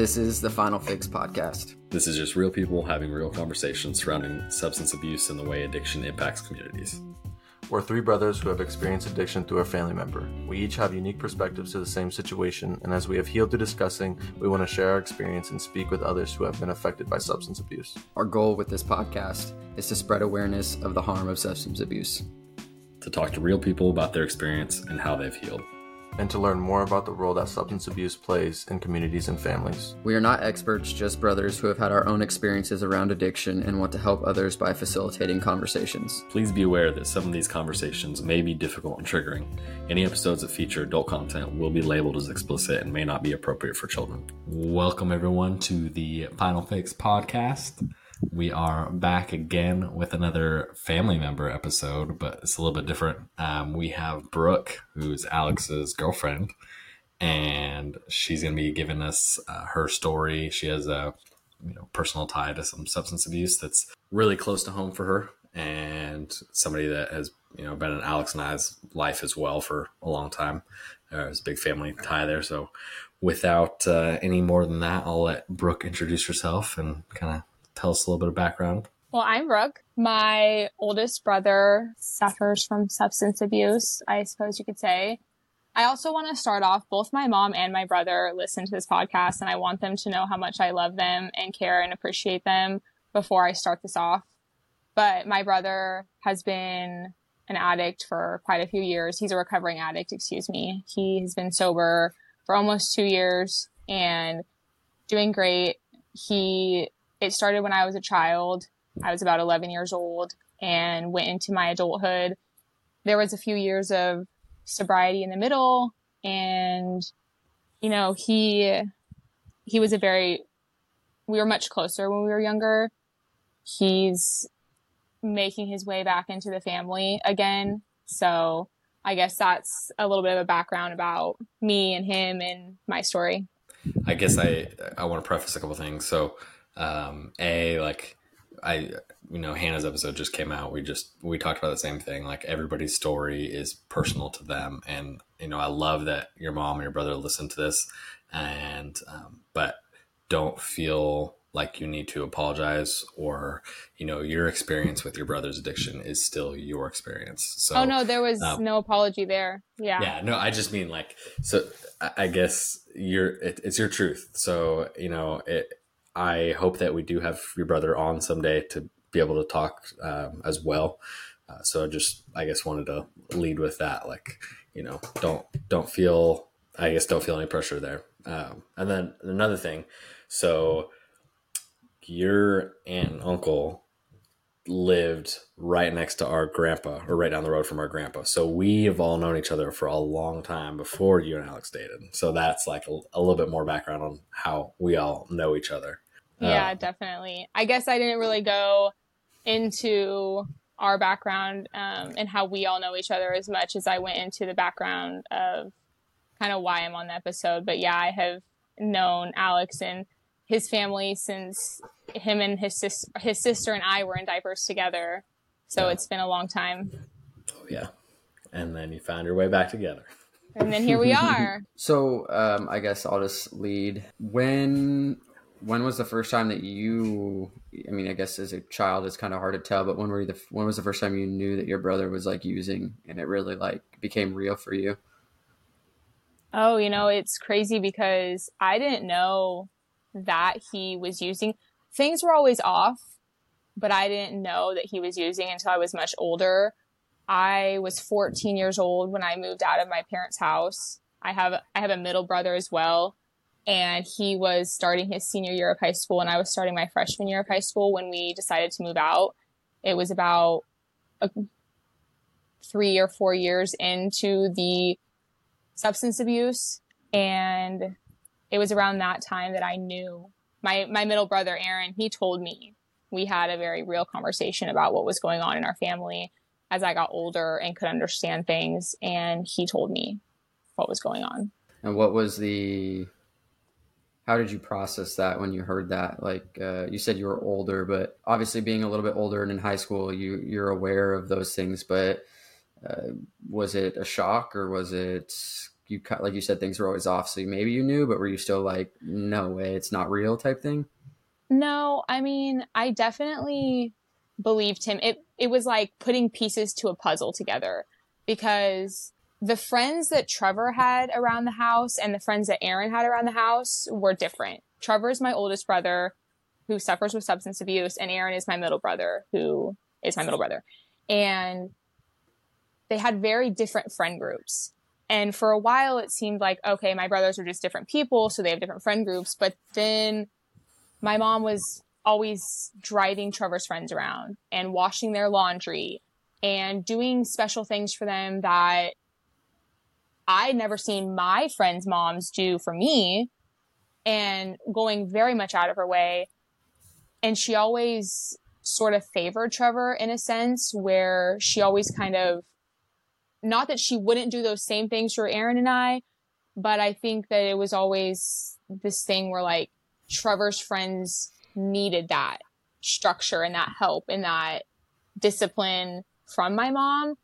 This is the Final Fix podcast. This is just real people having real conversations surrounding substance abuse and the way addiction impacts communities. We're three brothers who have experienced addiction through a family member. We each have unique perspectives to the same situation, and as we have healed through discussing, we want to share our experience and speak with others who have been affected by substance abuse. Our goal with this podcast is to spread awareness of the harm of substance abuse, to talk to real people about their experience and how they've healed and to learn more about the role that substance abuse plays in communities and families. We are not experts, just brothers who have had our own experiences around addiction and want to help others by facilitating conversations. Please be aware that some of these conversations may be difficult and triggering. Any episodes that feature adult content will be labeled as explicit and may not be appropriate for children. Welcome, everyone, to the Final Fix podcast. We are back again with another family member episode, but it's a little bit different. Um, we have Brooke, who's Alex's girlfriend, and she's going to be giving us uh, her story. She has a you know personal tie to some substance abuse that's really close to home for her, and somebody that has you know been in Alex and I's life as well for a long time. There's a big family tie there, so without uh, any more than that, I'll let Brooke introduce herself and kind of tell us a little bit of background? Well, I'm Brooke. My oldest brother suffers from substance abuse, I suppose you could say. I also want to start off, both my mom and my brother listen to this podcast, and I want them to know how much I love them and care and appreciate them before I start this off. But my brother has been an addict for quite a few years. He's a recovering addict, excuse me. He has been sober for almost two years and doing great. He it started when I was a child. I was about 11 years old and went into my adulthood. There was a few years of sobriety in the middle and you know, he he was a very we were much closer when we were younger. He's making his way back into the family again. So, I guess that's a little bit of a background about me and him and my story. I guess I I want to preface a couple things. So, um, a like I you know Hannah's episode just came out. We just we talked about the same thing. Like everybody's story is personal to them, and you know I love that your mom and your brother listen to this, and um, but don't feel like you need to apologize or you know your experience with your brother's addiction is still your experience. So oh no there was um, no apology there. Yeah. Yeah no i just mean like so i guess you're it, it's your truth. So you know it I hope that we do have your brother on someday to be able to talk um, as well. Uh, so I just, I guess, wanted to lead with that. Like, you know, don't don't feel, I guess, don't feel any pressure there. Um, and then another thing, so your aunt and uncle lived right next to our grandpa or right down the road from our grandpa. So we have all known each other for a long time before you and Alex dated. So that's like a, a little bit more background on how we all know each other. Yeah, uh, definitely. I guess I didn't really go into our background um, and how we all know each other as much as I went into the background of kind of why I'm on the episode. But yeah, I have known Alex and his family since him and his sis- his sister and I were in diapers together. So yeah. it's been a long time. Oh yeah, and then you found your way back together. And then here we are. so um, I guess I'll just lead. When when was the first time that you? I mean, I guess as a child, it's kind of hard to tell. But when were you the? When was the first time you knew that your brother was like using, and it really like became real for you? Oh, you know, it's crazy because I didn't know that he was using. Things were always off, but I didn't know that he was using until I was much older. I was 14 years old when I moved out of my parents' house. I have I have a middle brother as well, and he was starting his senior year of high school, and I was starting my freshman year of high school when we decided to move out. It was about a, three or four years into the substance abuse, and it was around that time that I knew my, my middle brother, Aaron, he told me we had a very real conversation about what was going on in our family as I got older and could understand things. And he told me what was going on. And what was the, how did you process that when you heard that? Like uh, you said you were older, but obviously being a little bit older and in high school, you, you're aware of those things, but uh, was it a shock or was it you like you said things were always off, so maybe you knew, but were you still like, no way, it's not real type thing? No, I mean, I definitely believed him. It it was like putting pieces to a puzzle together because the friends that Trevor had around the house and the friends that Aaron had around the house were different. Trevor's my oldest brother who suffers with substance abuse and Aaron is my middle brother who is my middle brother. And they had very different friend groups. And for a while it seemed like okay, my brothers are just different people, so they have different friend groups, but then my mom was always driving Trevor's friends around and washing their laundry and doing special things for them that I'd never seen my friends' moms do for me and going very much out of her way. And she always sort of favored Trevor in a sense where she always kind of, not that she wouldn't do those same things for Aaron and I, but I think that it was always this thing where like Trevor's friends needed that structure and that help and that discipline from my mom.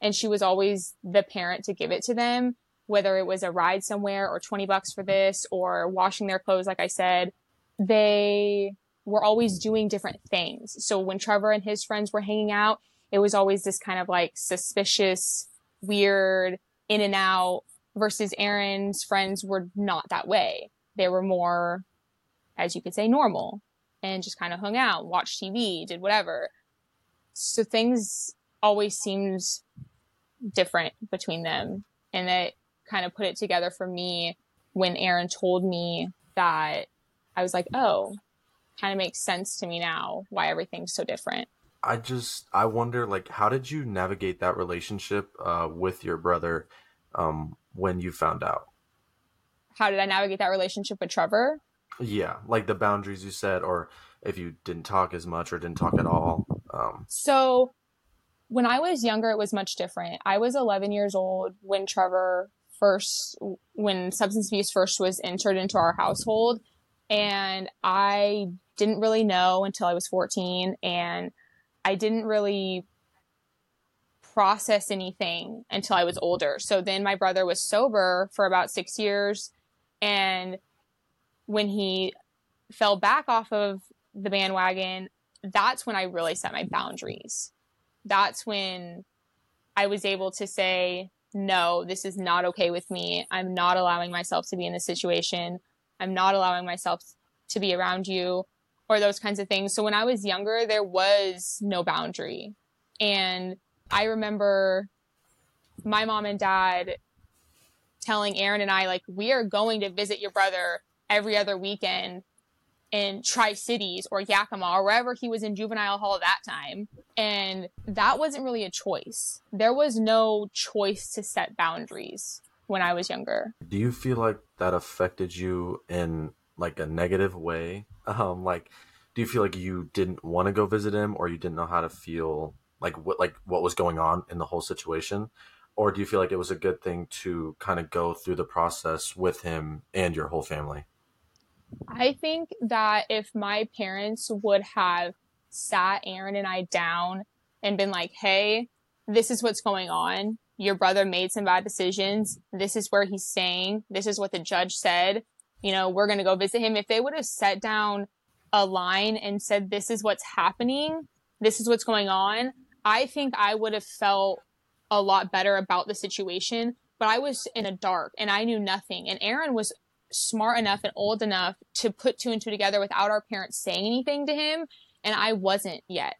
And she was always the parent to give it to them, whether it was a ride somewhere or 20 bucks for this or washing their clothes, like I said. They were always doing different things. So when Trevor and his friends were hanging out, it was always this kind of like suspicious, weird, in and out versus Aaron's friends were not that way. They were more, as you could say, normal and just kind of hung out, watched TV, did whatever. So things always seems different between them. And that kind of put it together for me when Aaron told me that I was like, oh, kind of makes sense to me now why everything's so different. I just I wonder like how did you navigate that relationship uh, with your brother um, when you found out? How did I navigate that relationship with Trevor? Yeah, like the boundaries you set, or if you didn't talk as much or didn't talk at all. Um, so when I was younger, it was much different. I was 11 years old when Trevor first, when substance abuse first was entered into our household. And I didn't really know until I was 14. And I didn't really process anything until I was older. So then my brother was sober for about six years. And when he fell back off of the bandwagon, that's when I really set my boundaries. That's when I was able to say, no, this is not okay with me. I'm not allowing myself to be in this situation. I'm not allowing myself to be around you or those kinds of things. So when I was younger, there was no boundary. And I remember my mom and dad telling Aaron and I, like, we are going to visit your brother every other weekend in Tri Cities or Yakima or wherever he was in juvenile hall that time. And that wasn't really a choice. There was no choice to set boundaries when I was younger. Do you feel like that affected you in like a negative way? Um, like, do you feel like you didn't want to go visit him or you didn't know how to feel like what like what was going on in the whole situation? Or do you feel like it was a good thing to kind of go through the process with him and your whole family? I think that if my parents would have sat Aaron and I down and been like, hey, this is what's going on. Your brother made some bad decisions. This is where he's staying. This is what the judge said. You know, we're going to go visit him. If they would have set down a line and said, this is what's happening, this is what's going on, I think I would have felt a lot better about the situation. But I was in a dark and I knew nothing. And Aaron was smart enough and old enough to put two and two together without our parents saying anything to him. And I wasn't yet.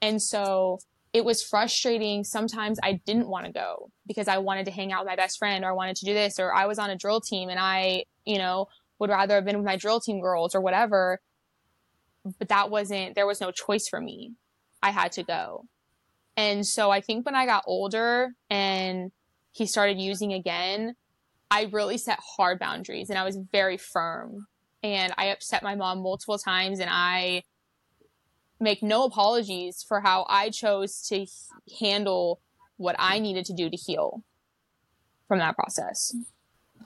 And so it was frustrating. Sometimes I didn't want to go because I wanted to hang out with my best friend or I wanted to do this or I was on a drill team and I, you know, would rather have been with my drill team girls or whatever. But that wasn't, there was no choice for me. I had to go. And so I think when I got older and he started using again, I really set hard boundaries and I was very firm. And I upset my mom multiple times and I make no apologies for how I chose to handle what I needed to do to heal from that process.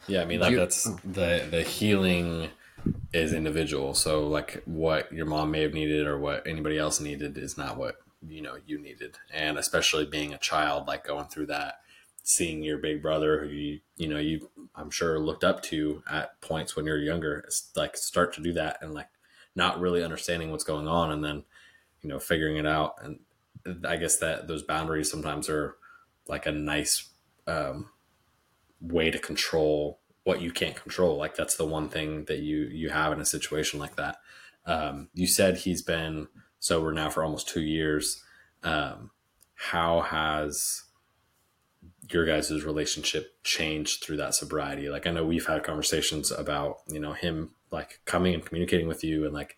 Yeah, I mean like that's the the healing is individual. So like what your mom may have needed or what anybody else needed is not what you know you needed. And especially being a child like going through that seeing your big brother who you you know you I'm sure looked up to at points when you're younger like start to do that and like not really understanding what's going on and then you know figuring it out and I guess that those boundaries sometimes are like a nice um, way to control what you can't control like that's the one thing that you you have in a situation like that um, you said he's been sober now for almost two years um, how has your guys' relationship changed through that sobriety? Like I know we've had conversations about, you know, him like coming and communicating with you and like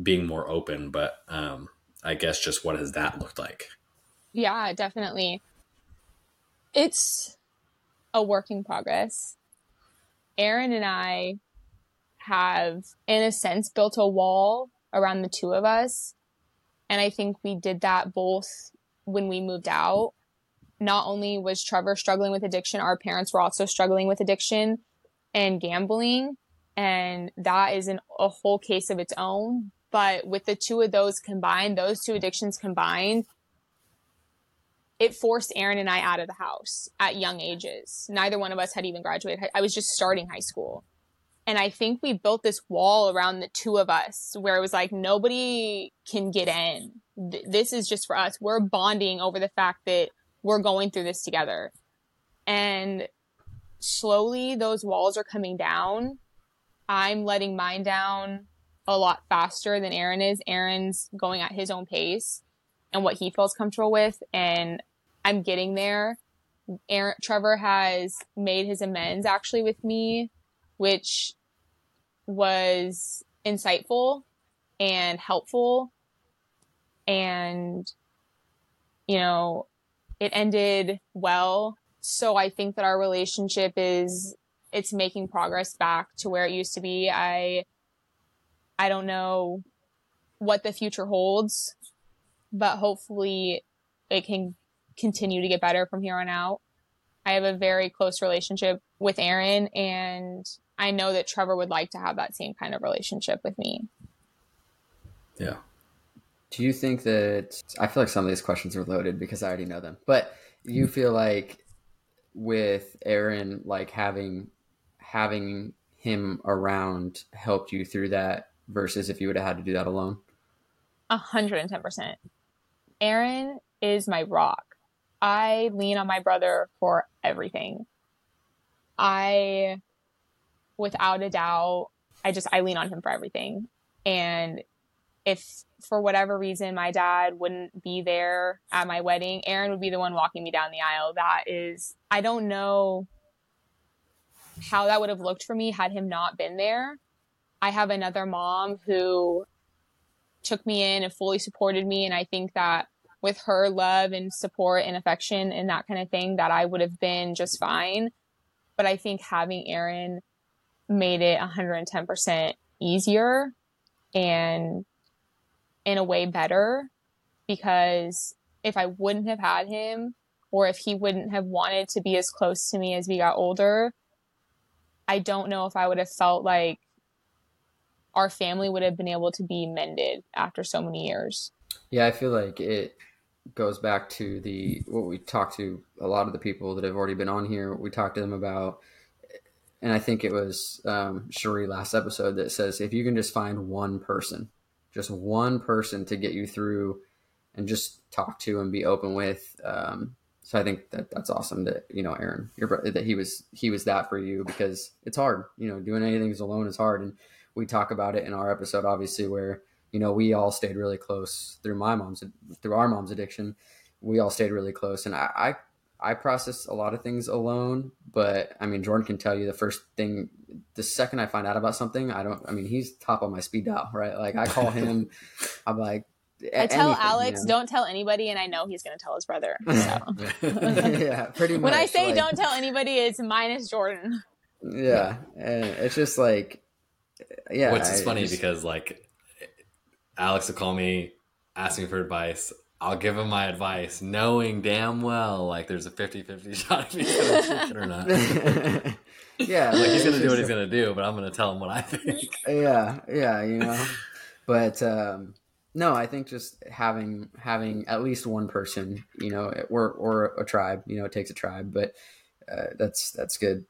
being more open, but um I guess just what has that looked like? Yeah, definitely. It's a work in progress. Aaron and I have, in a sense, built a wall around the two of us. And I think we did that both when we moved out not only was Trevor struggling with addiction, our parents were also struggling with addiction and gambling. And that is an, a whole case of its own. But with the two of those combined, those two addictions combined, it forced Aaron and I out of the house at young ages. Neither one of us had even graduated. I was just starting high school. And I think we built this wall around the two of us where it was like, nobody can get in. This is just for us. We're bonding over the fact that we're going through this together. And slowly those walls are coming down. I'm letting mine down a lot faster than Aaron is. Aaron's going at his own pace and what he feels comfortable with. And I'm getting there. Aaron, Trevor has made his amends actually with me, which was insightful and helpful. And, you know, it ended well. So I think that our relationship is it's making progress back to where it used to be. I I don't know what the future holds, but hopefully it can continue to get better from here on out. I have a very close relationship with Aaron and I know that Trevor would like to have that same kind of relationship with me. Yeah. Do you think that I feel like some of these questions are loaded because I already know them, but you feel like with Aaron, like having having him around helped you through that versus if you would have had to do that alone? A hundred and ten percent. Aaron is my rock. I lean on my brother for everything. I, without a doubt, I just I lean on him for everything. And if for whatever reason my dad wouldn't be there at my wedding, Aaron would be the one walking me down the aisle. That is, I don't know how that would have looked for me had him not been there. I have another mom who took me in and fully supported me. And I think that with her love and support and affection and that kind of thing, that I would have been just fine. But I think having Aaron made it 110% easier and in a way better because if I wouldn't have had him or if he wouldn't have wanted to be as close to me as we got older, I don't know if I would have felt like our family would have been able to be mended after so many years. Yeah, I feel like it goes back to the what we talked to a lot of the people that have already been on here. We talked to them about, and I think it was um, Cherie last episode that says if you can just find one person just one person to get you through and just talk to and be open with. Um, so I think that that's awesome that you know Aaron, your brother, that he was he was that for you because it's hard. You know, doing anything alone is hard, and we talk about it in our episode, obviously, where you know we all stayed really close through my mom's through our mom's addiction. We all stayed really close, and I, I I process a lot of things alone, but I mean, Jordan can tell you the first thing, the second I find out about something, I don't, I mean, he's top on my speed dial, right? Like I call him, I'm like, I tell anything, Alex, you know? don't tell anybody, and I know he's going to tell his brother. So. yeah, pretty much. When I say like, don't tell anybody, it's minus Jordan. Yeah, and it's just like, yeah. Which is funny just, because like, Alex will call me, ask me for advice. I'll give him my advice, knowing damn well like there's a 50-50 shot if he's gonna it or not. yeah, like he's gonna do what he's gonna do, but I'm gonna tell him what I think. yeah, yeah, you know. But um, No, I think just having having at least one person, you know, or or a tribe, you know, it takes a tribe, but uh, that's that's good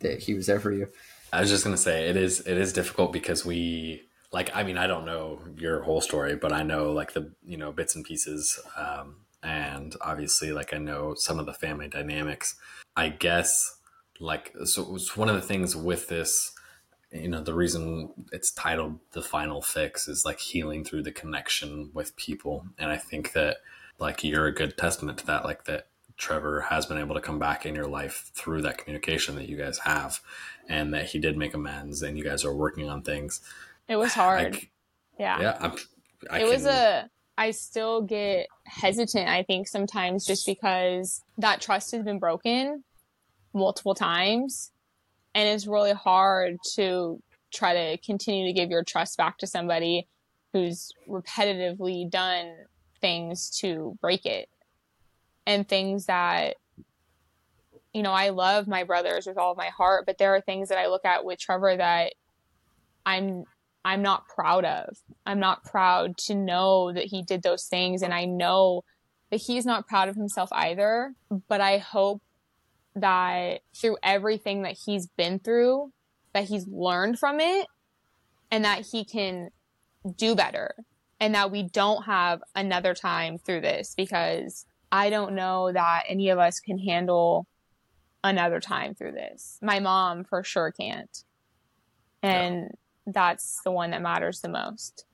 that he was there for you. I was just gonna say it is it is difficult because we like I mean I don't know your whole story, but I know like the you know bits and pieces, um, and obviously like I know some of the family dynamics. I guess like so it's one of the things with this you know the reason it's titled the final fix is like healing through the connection with people and i think that like you're a good testament to that like that trevor has been able to come back in your life through that communication that you guys have and that he did make amends and you guys are working on things. It was hard. I, yeah. yeah I'm, I it can, was a i still get hesitant i think sometimes just because that trust has been broken multiple times and it's really hard to try to continue to give your trust back to somebody who's repetitively done things to break it and things that you know i love my brothers with all of my heart but there are things that i look at with trevor that i'm i'm not proud of. I'm not proud to know that he did those things and i know that he's not proud of himself either but i hope that through everything that he's been through, that he's learned from it and that he can do better and that we don't have another time through this because I don't know that any of us can handle another time through this. My mom for sure can't. And yeah. that's the one that matters the most.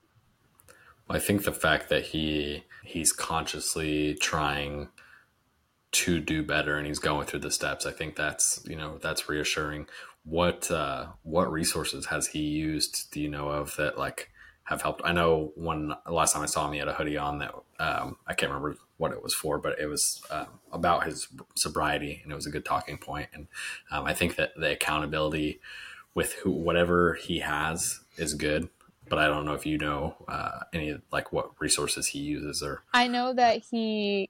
I think the fact that he he's consciously trying to do better and he's going through the steps i think that's you know that's reassuring what uh what resources has he used do you know of that like have helped i know one last time i saw him he had a hoodie on that um i can't remember what it was for but it was um, about his sobriety and it was a good talking point. point and um, i think that the accountability with who whatever he has is good but I don't know if you know uh, any like what resources he uses or. I know that he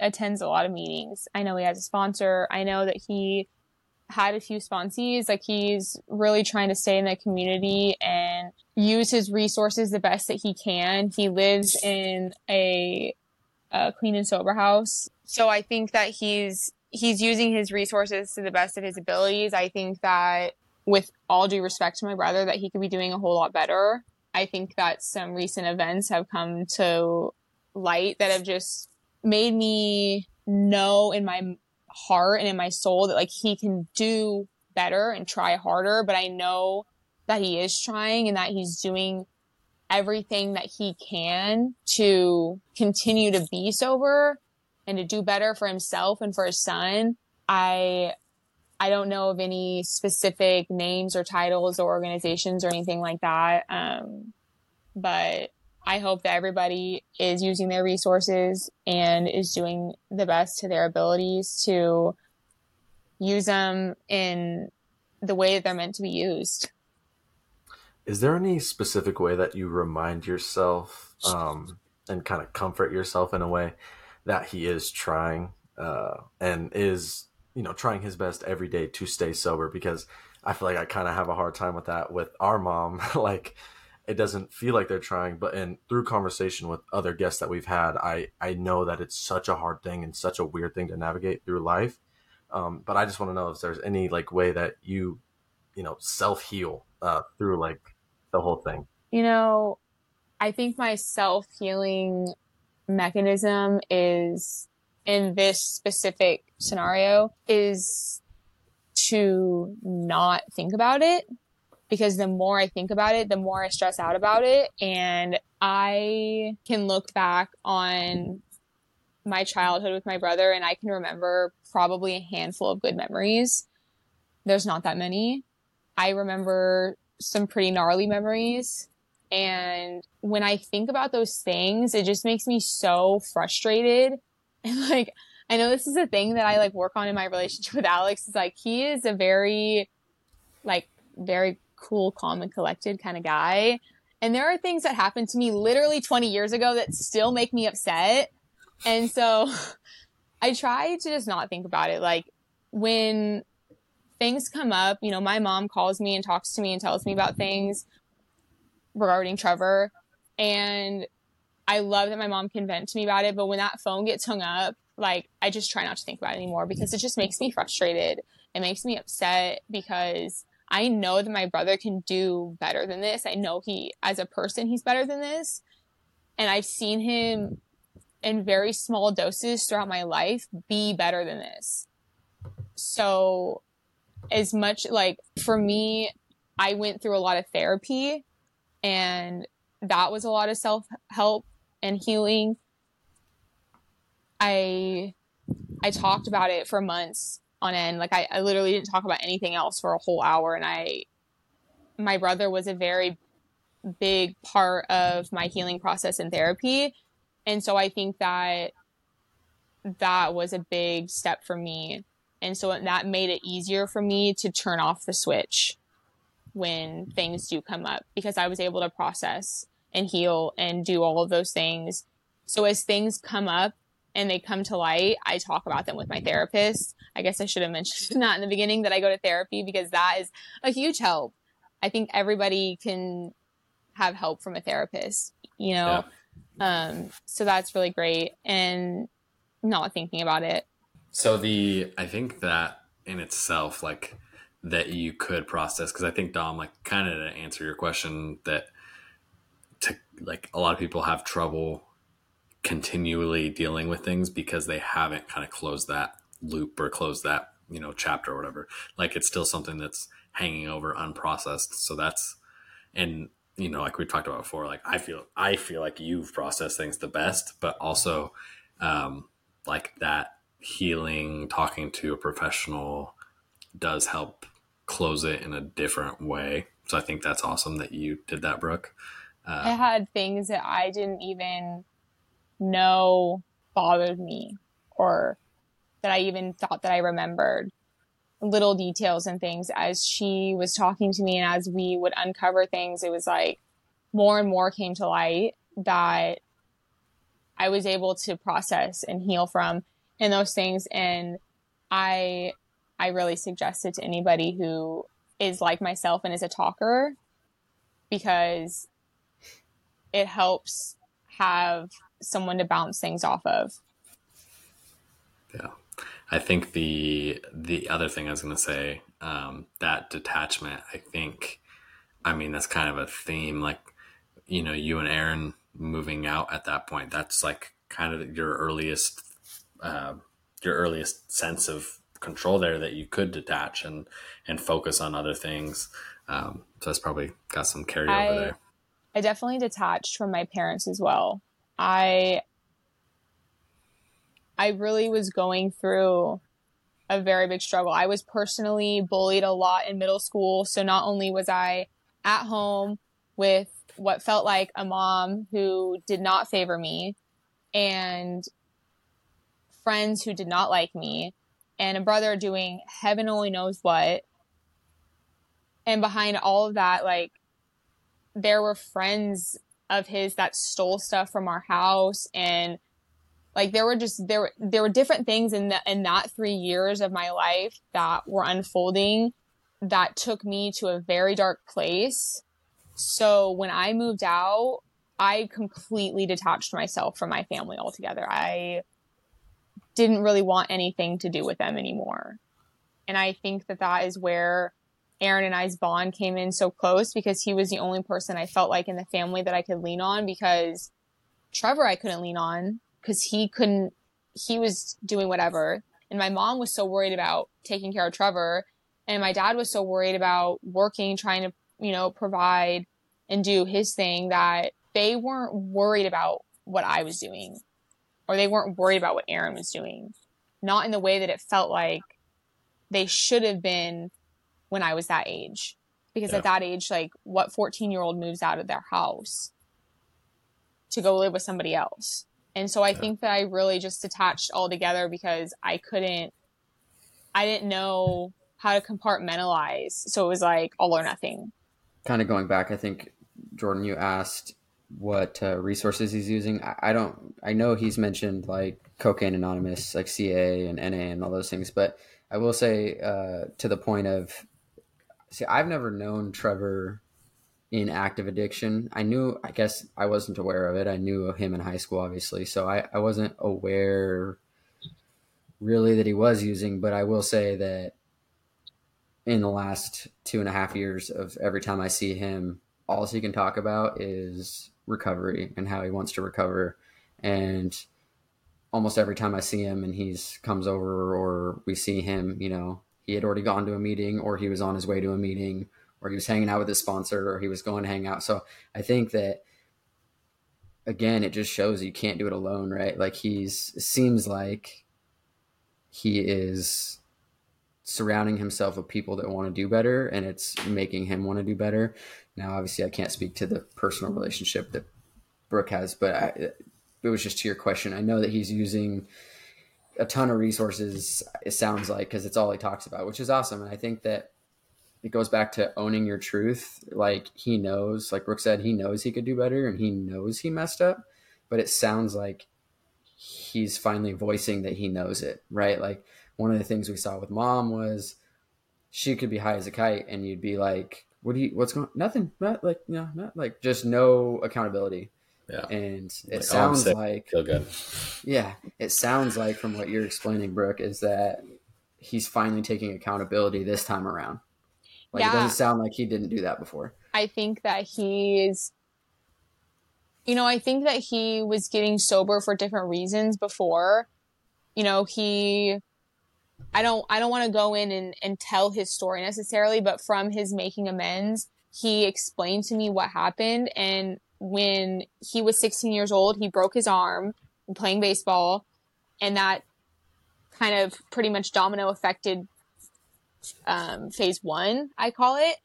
attends a lot of meetings. I know he has a sponsor. I know that he had a few sponsees. Like he's really trying to stay in the community and use his resources the best that he can. He lives in a, a clean and sober house. So I think that he's he's using his resources to the best of his abilities. I think that with all due respect to my brother that he could be doing a whole lot better. I think that some recent events have come to light that have just made me know in my heart and in my soul that like he can do better and try harder, but I know that he is trying and that he's doing everything that he can to continue to be sober and to do better for himself and for his son. I I don't know of any specific names or titles or organizations or anything like that. Um, but I hope that everybody is using their resources and is doing the best to their abilities to use them in the way that they're meant to be used. Is there any specific way that you remind yourself um, and kind of comfort yourself in a way that he is trying uh, and is, you know, trying his best every day to stay sober? Because I feel like I kind of have a hard time with that with our mom. like, it doesn't feel like they're trying but in through conversation with other guests that we've had i i know that it's such a hard thing and such a weird thing to navigate through life. Um, but i just want to know if there's any like way that you you know self heal uh, through like the whole thing. You know i think my self healing mechanism is in this specific scenario is to not think about it because the more I think about it, the more I stress out about it. And I can look back on my childhood with my brother and I can remember probably a handful of good memories. There's not that many. I remember some pretty gnarly memories. And when I think about those things, it just makes me so frustrated. And like, I know this is a thing that I like work on in my relationship with Alex. Is like, he is a very, like, very cool, calm, and collected kind of guy. And there are things that happened to me literally 20 years ago that still make me upset. And so I try to just not think about it. Like when things come up, you know, my mom calls me and talks to me and tells me about things regarding Trevor. And I love that my mom can vent to me about it, but when that phone gets hung up, like I just try not to think about it anymore because it just makes me frustrated. It makes me upset because I know that my brother can do better than this. I know he, as a person, he's better than this. And I've seen him in very small doses throughout my life be better than this. So, as much like for me, I went through a lot of therapy and that was a lot of self help and healing. I I talked about it for months on end. Like I, I literally didn't talk about anything else for a whole hour and I my brother was a very big part of my healing process in therapy. And so I think that that was a big step for me. And so that made it easier for me to turn off the switch when things do come up because I was able to process and heal and do all of those things. So as things come up and they come to light, I talk about them with my therapist. I guess I should have mentioned that in the beginning that I go to therapy because that is a huge help. I think everybody can have help from a therapist, you know? Yeah. Um, so that's really great. And not thinking about it. So the, I think that in itself, like that you could process, because I think Dom, like kind of to answer your question that to like a lot of people have trouble continually dealing with things because they haven't kind of closed that loop or closed that you know chapter or whatever. Like it's still something that's hanging over unprocessed. So that's and you know like we talked about before like i feel i feel like you've processed things the best but also um like that healing talking to a professional does help close it in a different way. So i think that's awesome that you did that brooke. Uh, I had things that I didn't even know bothered me or that I even thought that I remembered. Little details and things as she was talking to me and as we would uncover things, it was like more and more came to light that I was able to process and heal from and those things. And I, I really suggest it to anybody who is like myself and is a talker because it helps have someone to bounce things off of. Yeah. I think the the other thing I was going to say um, that detachment. I think, I mean, that's kind of a theme. Like, you know, you and Aaron moving out at that point. That's like kind of your earliest, uh, your earliest sense of control there that you could detach and and focus on other things. Um, so that's probably got some carryover I, there. I definitely detached from my parents as well. I I really was going through a very big struggle. I was personally bullied a lot in middle school, so not only was I at home with what felt like a mom who did not favor me and friends who did not like me and a brother doing heaven only knows what. And behind all of that, like there were friends of his that stole stuff from our house and like there were just there there were different things in the in that 3 years of my life that were unfolding that took me to a very dark place. So when I moved out, I completely detached myself from my family altogether. I didn't really want anything to do with them anymore. And I think that that is where Aaron and I's bond came in so close because he was the only person I felt like in the family that I could lean on because Trevor I couldn't lean on because he couldn't, he was doing whatever. And my mom was so worried about taking care of Trevor. And my dad was so worried about working, trying to, you know, provide and do his thing that they weren't worried about what I was doing or they weren't worried about what Aaron was doing. Not in the way that it felt like they should have been when I was that age. Because yeah. at that age, like what 14 year old moves out of their house to go live with somebody else? And so I yeah. think that I really just detached all together because I couldn't, I didn't know how to compartmentalize. So it was like all or nothing. Kind of going back, I think, Jordan, you asked what uh, resources he's using. I, I, don't, I know he's mentioned like Cocaine Anonymous, like CA and NA and all those things, but I will say uh, to the point of See, I've never known Trevor in active addiction. I knew, I guess I wasn't aware of it. I knew of him in high school, obviously. So I, I wasn't aware really that he was using, but I will say that in the last two and a half years of every time I see him, all he can talk about is recovery and how he wants to recover. And almost every time I see him and he's comes over or we see him, you know, he had already gone to a meeting or he was on his way to a meeting or he was hanging out with his sponsor or he was going to hang out. So I think that again, it just shows you can't do it alone, right? Like he's seems like he is surrounding himself with people that want to do better and it's making him want to do better. Now, obviously, I can't speak to the personal relationship that Brooke has, but I, it was just to your question. I know that he's using a ton of resources, it sounds like, because it's all he talks about, which is awesome. And I think that it goes back to owning your truth. Like he knows, like Brooke said, he knows he could do better and he knows he messed up, but it sounds like he's finally voicing that he knows it, right? Like one of the things we saw with mom was she could be high as a kite and you'd be like, what do you, what's going, nothing, not like, know, not like just no accountability. Yeah. And it Like, oh, sounds sick, like, Feel good. yeah, it sounds like from what you're explaining, Brooke, is that he's finally taking accountability this time around. Like it doesn't sound like he didn't do that before. I think that he's, you know, I think that he was getting sober for different reasons before. You know, he, I don't, I don't want to go in and, and tell his story necessarily, but from his making amends, he explained to me what happened. And when he was 16 years old, he broke his arm playing baseball, and that kind of pretty much domino affected um, phase one, I call it.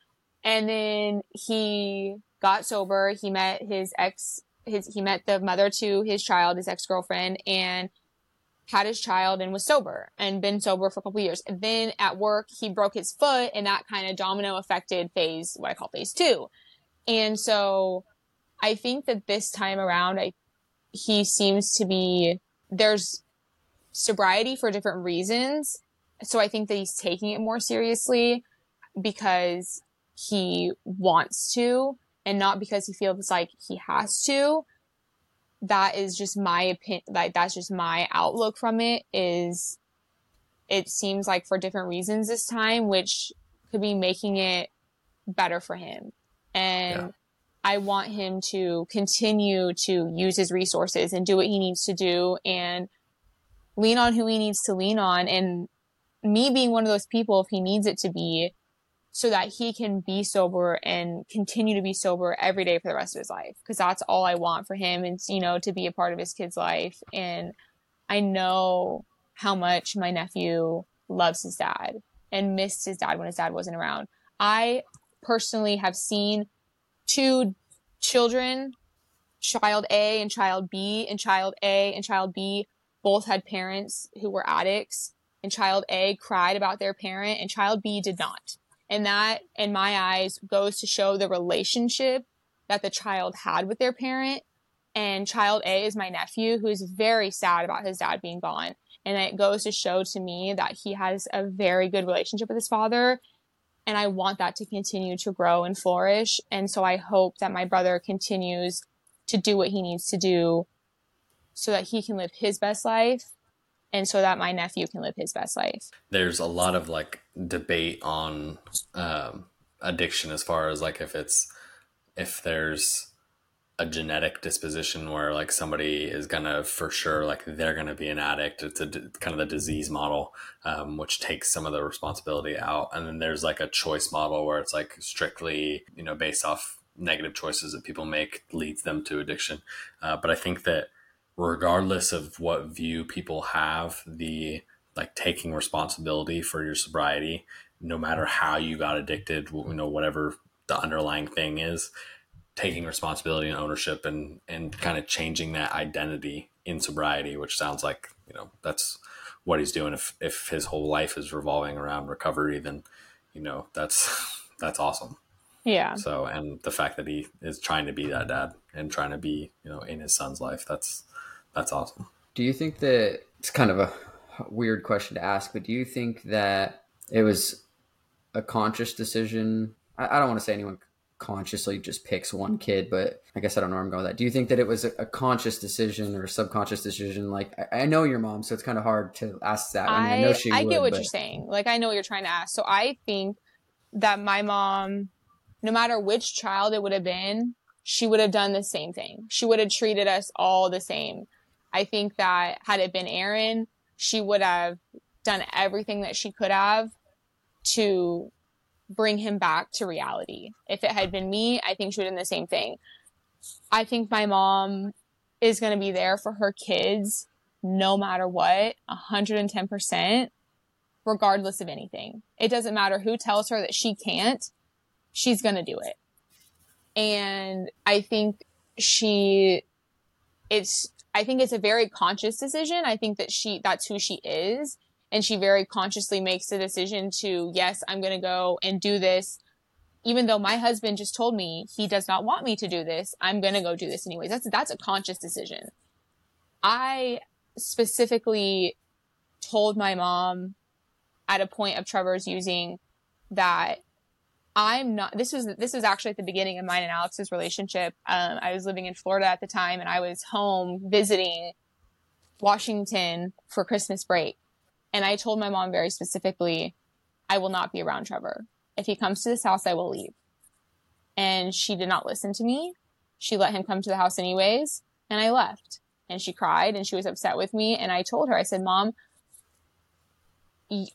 And then he got sober. He met his ex his he met the mother to his child his ex-girlfriend and had his child and was sober and been sober for a couple years. And then at work he broke his foot and that kind of domino affected phase what i call phase two. And so i think that this time around i he seems to be there's sobriety for different reasons. So i think that he's taking it more seriously because he wants to and not because he feels like he has to. That is just my opinion like that's just my outlook from it is it seems like for different reasons this time which could be making it better for him. And Yeah. I want him to continue to use his resources and do what he needs to do and lean on who he needs to lean on and me being one of those people if he needs it to be so that he can be sober and continue to be sober every day for the rest of his life because that's all I want for him and you know to be a part of his kid's life and I know how much my nephew loves his dad and missed his dad when his dad wasn't around. I personally have seen two children, child A and child B, and child A and child B both had parents who were addicts and child A cried about their parent and child B did not. And that, in my eyes, goes to show the relationship that the child had with their parent. And child A is my nephew, who is very sad about his dad being gone. And it goes to show to me that he has a very good relationship with his father. And I want that to continue to grow and flourish. And so I hope that my brother continues to do what he needs to do so that he can live his best life and so that my nephew can live his best life. there's a lot of like debate on um, addiction as far as like if it's if there's a genetic disposition where like somebody is gonna for sure like they're gonna be an addict. It's a kind of the disease model um, which takes some of the responsibility out. And then there's like a choice model where it's like strictly you know based off negative choices that people make leads them to addiction. Uh, but i think that regardless of what view people have the like taking responsibility for your sobriety no matter how you got addicted you know whatever the underlying thing is taking responsibility and ownership and and kind of changing that identity in sobriety which sounds like you know that's what he's doing if if his whole life is revolving around recovery then you know that's that's awesome Yeah. so and the fact that he is trying to be that dad and trying to be you know in his son's life that's that's awesome Do you think that it's kind of a weird question to ask, but do you think that it was a conscious decision? I, I don't want to say anyone consciously just picks one kid, but I guess I don't know where I'm going with that. Do you think that it was a, a conscious decision or a subconscious decision? Like I, I, know your mom, so it's kind of hard to ask that. I, mean, I know she. I would, get what but... you're saying. Like I know what you're trying to ask. So I think that my mom, no matter which child it would have been, she would have done the same thing. She would have treated us all the same. I think that had it been Aaron, she would have done everything that she could have to bring him back to reality. If it had been me, I think she would have done the same thing. I think my mom is going to be there for her kids no matter what, 110%, regardless of anything. It doesn't matter who tells her that she can't, she's going to do it. And I think she, it's, I think it's a very conscious decision. I think that she, that's who she is and she very consciously makes the decision to yes i'm going to go and do this. Even though my husband just told me he does not want me to do this i'm going to go do this anyways. That's that's a conscious decision. I specifically told my mom at a point of trevor's using that i'm not this was this was actually at the beginning of mine and alex's relationship. Um, i was living in florida at the time and i was home visiting washington for christmas break and I told my mom very specifically, I will not be around Trevor. If he comes to this house, I will leave. And she did not listen to me. She let him come to the house anyways. And I left. And she cried and she was upset with me. And I told her, I said, Mom,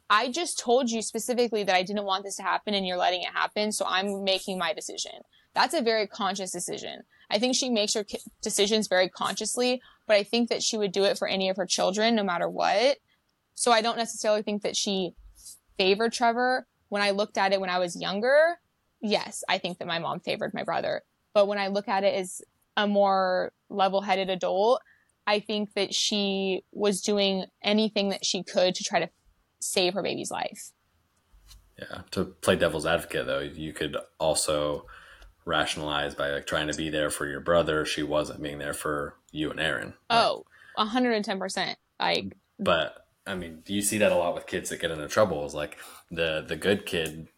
I just told you specifically that I didn't want this to happen and you're letting it happen. So I'm making my decision. That's a very conscious decision. I think she makes her decisions very consciously, but I think that she would do it for any of her children, no matter what. So I don't necessarily think that she favored Trevor. When I looked at it when I was younger, yes, I think that my mom favored my brother. But when I look at it as a more level headed adult, I think that she was doing anything that she could to try to save her baby's life. Yeah. To play devil's advocate, though, you could also rationalize by like trying to be there for your brother. She wasn't being there for you and Aaron. Oh, 110%. Like, but I mean, do you see that a lot with kids that get into trouble. Is like the the good kid,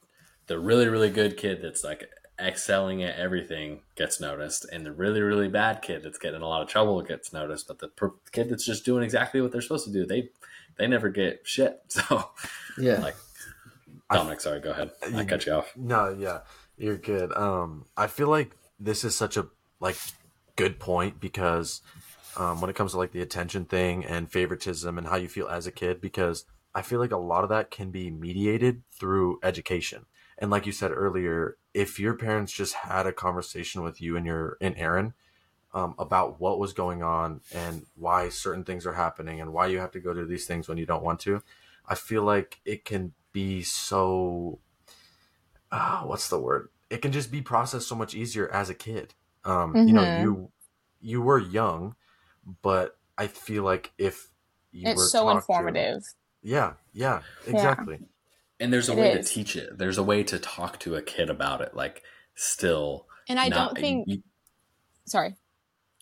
the really really good kid that's like excelling at everything gets noticed, and the really really bad kid that's getting in a lot of trouble gets noticed. But the per- kid that's just doing exactly what they're supposed to do, they they never get shit. So yeah, like Dominic, sorry, go ahead. I cut you off. No, yeah, you're good. Um, I feel like this is such a like good point because um, when it comes to like the attention thing and favoritism and how you feel as a kid because I feel like a lot of that can be mediated through education. And like you said earlier, if your parents just had a conversation with you and your and Aaron um, about what was going on and why certain things are happening and why you have to go to these things when you don't want to, I feel like it can be so. Uh, what's the word? It can just be processed so much easier as a kid. Um, mm-hmm. You know, mm-hmm. you you were young, but I feel like if you it's so informative. To, yeah, yeah, exactly. Yeah. And there's a it way is. to teach it. There's a way to talk to a kid about it. Like still, and I not, don't think. You, sorry.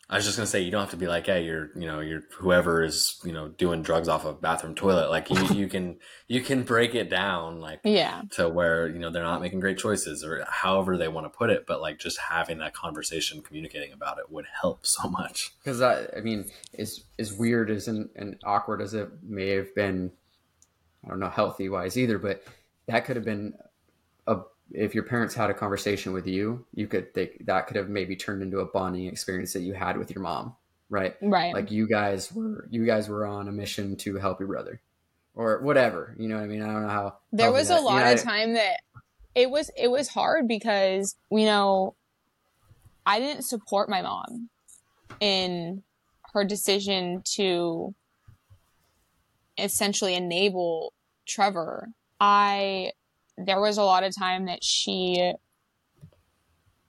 I was just gonna say you don't have to be like, hey, you're you know you're whoever is you know doing drugs off a bathroom toilet. Like you you can you can break it down like yeah to where you know they're not making great choices or however they want to put it. But like just having that conversation, communicating about it would help so much. Because I I mean, as as weird as and, and awkward as it may have been, I don't know healthy wise either, but that could have been a if your parents had a conversation with you, you could think that could have maybe turned into a bonding experience that you had with your mom, right? Right. Like you guys were you guys were on a mission to help your brother, or whatever. You know what I mean? I don't know how. There was that, a lot you know, of time that it was it was hard because you know I didn't support my mom in her decision to essentially enable Trevor. I there was a lot of time that she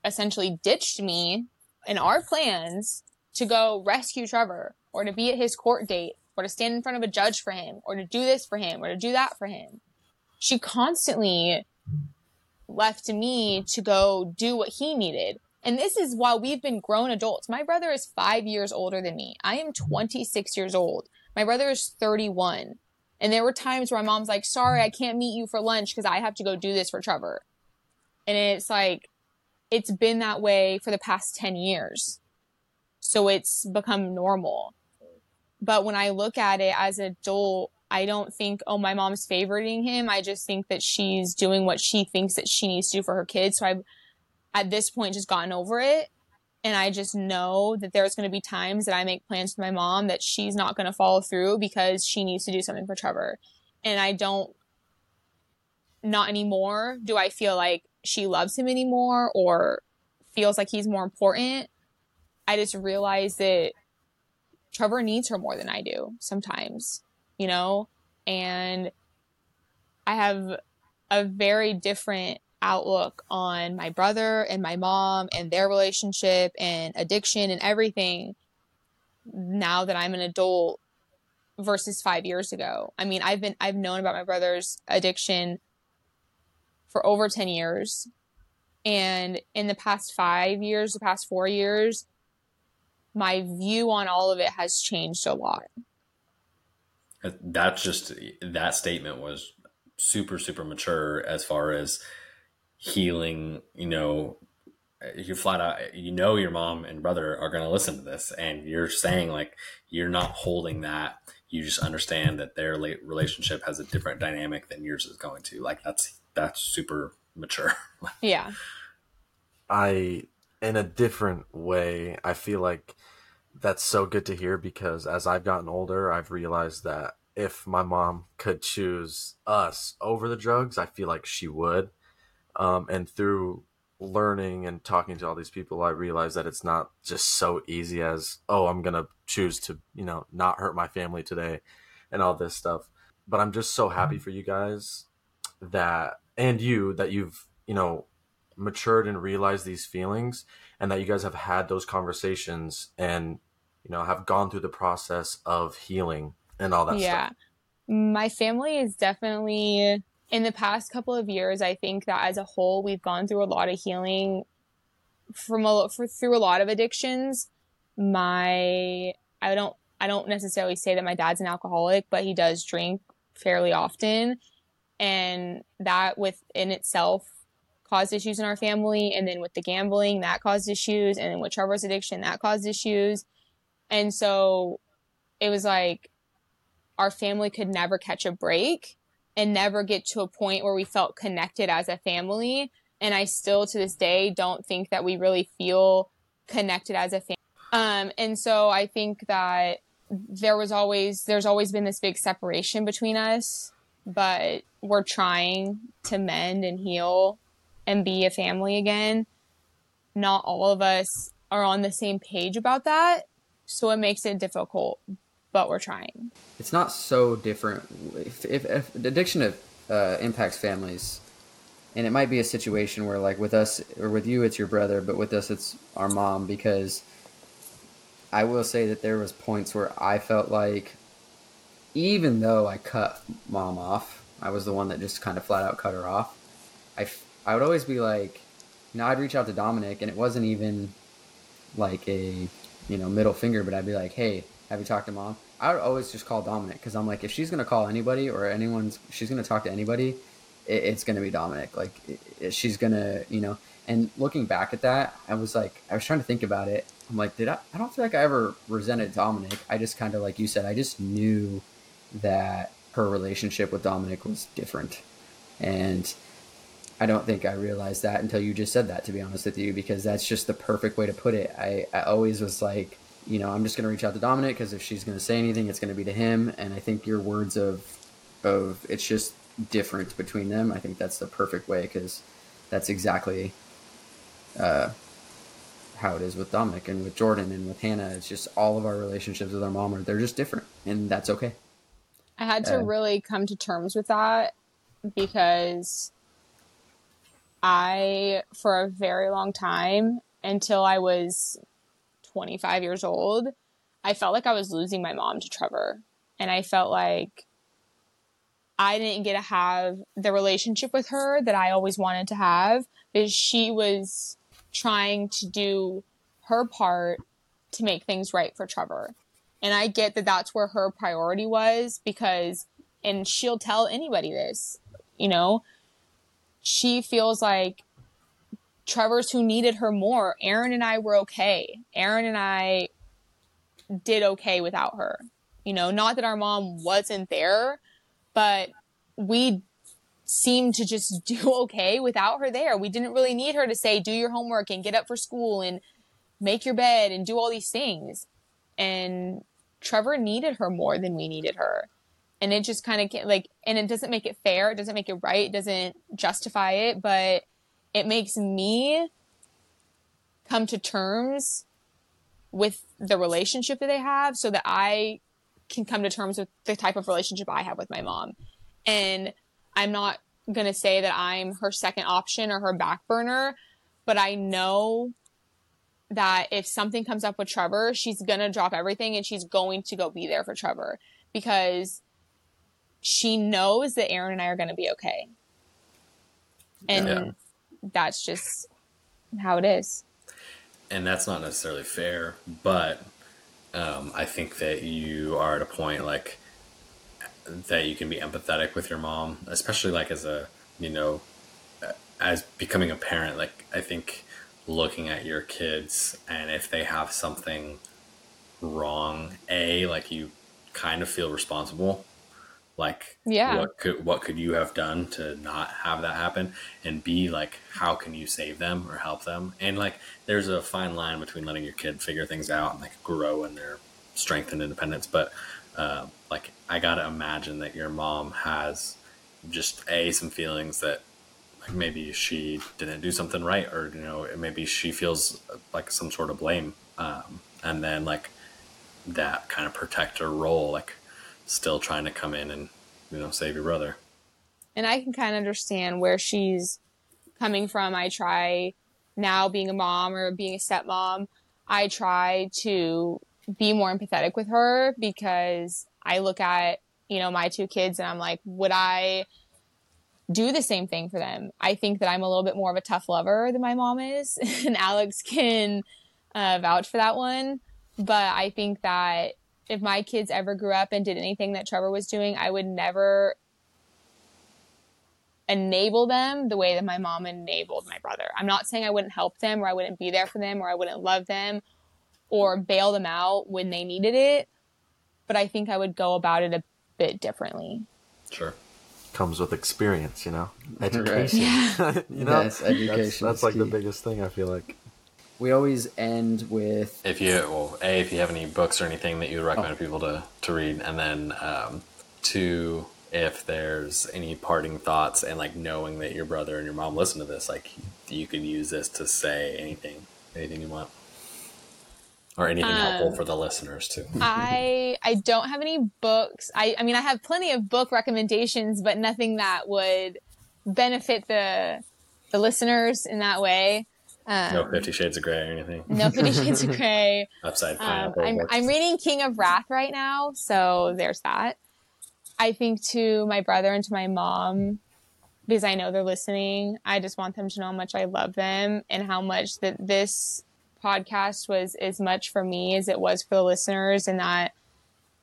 essentially ditched me and our plans to go rescue Trevor or to be at his court date or to stand in front of a judge for him or to do this for him or to do that for him. She constantly left me to go do what he needed. And this is while we've been grown adults. My brother is five years older than me. I am 26 years old. My brother is 31. And there were times where my mom's like, sorry, I can't meet you for lunch because I have to go do this for Trevor. And it's like, it's been that way for the past 10 years. So it's become normal. But when I look at it as an adult, I don't think, oh, my mom's favoriting him. I just think that she's doing what she thinks that she needs to do for her kids. So I've, at this point, just gotten over it. And I just know that there's going to be times that I make plans with my mom that she's not going to follow through because she needs to do something for Trevor. And I don't, not anymore, do I feel like she loves him anymore or feels like he's more important. I just realize that Trevor needs her more than I do sometimes, you know? And I have a very different outlook on my brother and my mom and their relationship and addiction and everything now that I'm an adult versus 5 years ago. I mean, I've been I've known about my brother's addiction for over 10 years. And in the past 5 years, the past 4 years, my view on all of it has changed a lot. That's just that statement was super super mature as far as healing, you know, you flat out you know your mom and brother are going to listen to this and you're saying like you're not holding that. You just understand that their relationship has a different dynamic than yours is going to. Like that's that's super mature. Yeah. I in a different way i feel like that's so good to hear because as i've gotten older i've realized that if my mom could choose us over the drugs i feel like she would um, and through learning and talking to all these people, I realized that it's not just so easy as, oh, I'm going to choose to, you know, not hurt my family today and all this stuff. But I'm just so happy for you guys that, and you, that you've, you know, matured and realized these feelings and that you guys have had those conversations and, you know, have gone through the process of healing and all that yeah. stuff. My family is definitely in the past couple of years, I think that as a whole, we've gone through a lot of healing from a, for, through a lot of addictions. My, I don't, I don't necessarily say that my dad's an alcoholic, but he does drink fairly often. And that within itself caused issues in our family. And then with the gambling, that caused issues. And then with Trevor's addiction, that caused issues. And so it was like our family could never catch a break and never get to a point where we felt connected as a family. And I still to this day don't think that we really feel connected as a family. Um, and so I think that there was always, there's always been this big separation between us, but we're trying to mend and heal and be a family again. Not all of us are on the same page about that. So it makes it difficult but we're trying. It's not so different. If, if, if addiction uh, impacts families, and it might be a situation where, like with us or with you, it's your brother, but with us, it's our mom. Because I will say that there was points where I felt like, even though I cut mom off, I was the one that just kind of flat out cut her off. I, I would always be like, you know, I'd reach out to Dominic, and it wasn't even like a you know middle finger, but I'd be like, hey, have you talked to mom? I would always just call Dominic because I'm like, if she's gonna call anybody or anyone's, she's gonna talk to anybody, it, it's gonna be Dominic. Like, it, she's gonna, you know. And looking back at that, I was like, I was trying to think about it. I'm like, did I? I don't feel like I ever resented Dominic. I just kind of like you said, I just knew that her relationship with Dominic was different, and I don't think I realized that until you just said that. To be honest with you, because that's just the perfect way to put it. I, I always was like you know, I'm just going to reach out to Dominic because if she's going to say anything, it's going to be to him. And I think your words of, of it's just different between them. I think that's the perfect way because that's exactly uh, how it is with Dominic and with Jordan and with Hannah. It's just all of our relationships with our mom are they're just different, and that's okay. I had to uh, really come to terms with that because I, for a very long time, until I was 25 years old, I felt like I was losing my mom to Trevor. And I felt like I didn't get to have the relationship with her that I always wanted to have because she was trying to do her part to make things right for Trevor. And I get that that's where her priority was because, and she'll tell anybody this, you know, she feels like Trevor's who needed her more. Aaron and I were okay. Aaron and I did okay without her. You know, not that our mom wasn't there, but we seemed to just do okay without her there. We didn't really need her to say, do your homework and get up for school and make your bed and do all these things. And Trevor needed her more than we needed her. And it just kind of like, and it doesn't make it fair. It doesn't make it right. It doesn't justify it, but it makes me come to terms with the relationship that they have so that I can come to terms with the type of relationship I have with my mom. And I'm not going to say that I'm her second option or her back burner, but I know that if something comes up with Trevor, she's going to drop everything and she's going to go be there for Trevor because she knows that Aaron and I are going to be okay. And yeah. That's just how it is. And that's not necessarily fair, but um, I think that you are at a point like that you can be empathetic with your mom, especially like as a, you know, as becoming a parent. Like, I think looking at your kids and if they have something wrong, A, like you kind of feel responsible. Like, yeah, what could what could you have done to not have that happen? And B, like, how can you save them or help them? And like, there's a fine line between letting your kid figure things out and like grow in their strength and independence, but uh, like I gotta imagine that your mom has just a some feelings that like maybe she didn't do something right, or you know maybe she feels like some sort of blame, um, and then like that kind of protector role, like still trying to come in and you know save your brother. And I can kind of understand where she's coming from. I try now being a mom or being a stepmom. I try to be more empathetic with her because I look at, you know, my two kids and I'm like, would I do the same thing for them? I think that I'm a little bit more of a tough lover than my mom is, and Alex can uh, vouch for that one. But I think that if my kids ever grew up and did anything that Trevor was doing, I would never enable them the way that my mom enabled my brother. I'm not saying I wouldn't help them or I wouldn't be there for them or I wouldn't love them or bail them out when they needed it. But I think I would go about it a bit differently. Sure. Comes with experience, you know, education. Yeah. you know, yes, education. That's, that's like key. the biggest thing. I feel like. We always end with if you well, a if you have any books or anything that you would recommend oh. people to to read, and then um, two if there's any parting thoughts and like knowing that your brother and your mom listen to this, like you could use this to say anything, anything you want. Or anything um, helpful for the listeners too. I i don't have any books. I i mean i have plenty of book recommendations but nothing that would benefit the the listeners in that way um, no Fifty Shades of Grey or anything. No Fifty Shades of Grey. Upside um, I'm, I'm reading King of Wrath right now, so there's that. I think to my brother and to my mom, because I know they're listening, I just want them to know how much I love them and how much that this podcast was as much for me as it was for the listeners, and that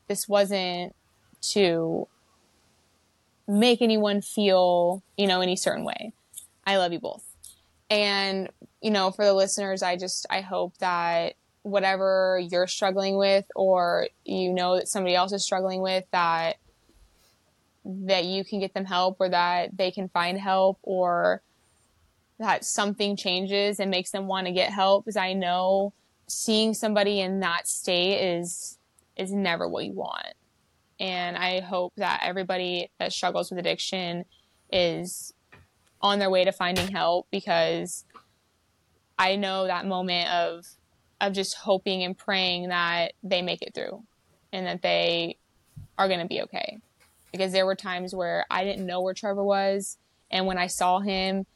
this wasn't to make anyone feel, you know, any certain way. I love you both. And, you know, for the listeners, I just, I hope that whatever you're struggling with or you know that somebody else is struggling with, that, that you can get them help or that they can find help or that something changes and makes them want to get help because I know seeing somebody in that state is is never what you want. And I hope that everybody that struggles with addiction is on their way to finding help because I know that moment of of just hoping and praying that they make it through and that they are going to be okay. Because there were times where I didn't know where Trevor was and when I saw him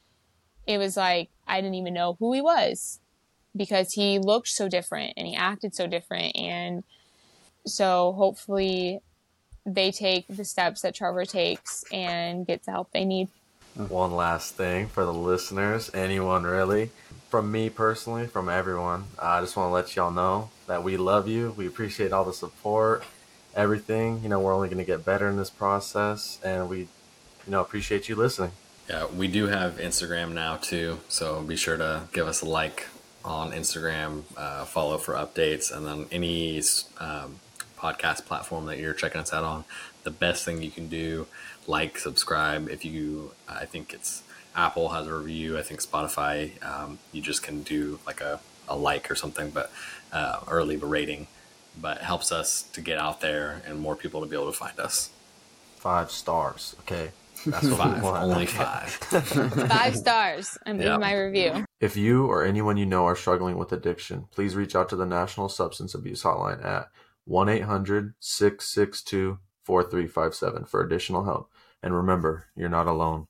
it was like I didn't even know who he was because he looked so different and he acted so different. And so hopefully they take the steps that Trevor takes and get the help they need. One last thing for the listeners, anyone really, from me personally, from everyone, I just want to let y'all know that we love you. We appreciate all the support, everything. You know, we're only going to get better in this process, and we, you know, appreciate you listening. Yeah, we do have Instagram now too, so be sure to give us a like on Instagram, uh, follow for updates, and then any um, podcast platform that you're checking us out on. The best thing you can do, like, subscribe. If you, I think it's Apple has a review. I think Spotify, um, you just can do like a, a like or something, but uh, or leave a rating. But it helps us to get out there and more people to be able to find us. Five stars. Okay. That's Five, want. only five. Five stars and leave Yeah. my review. If you or anyone you know are struggling with addiction, please reach out to the National Substance Abuse Hotline at 1 800 662 4357 for additional help. And remember, you're not alone.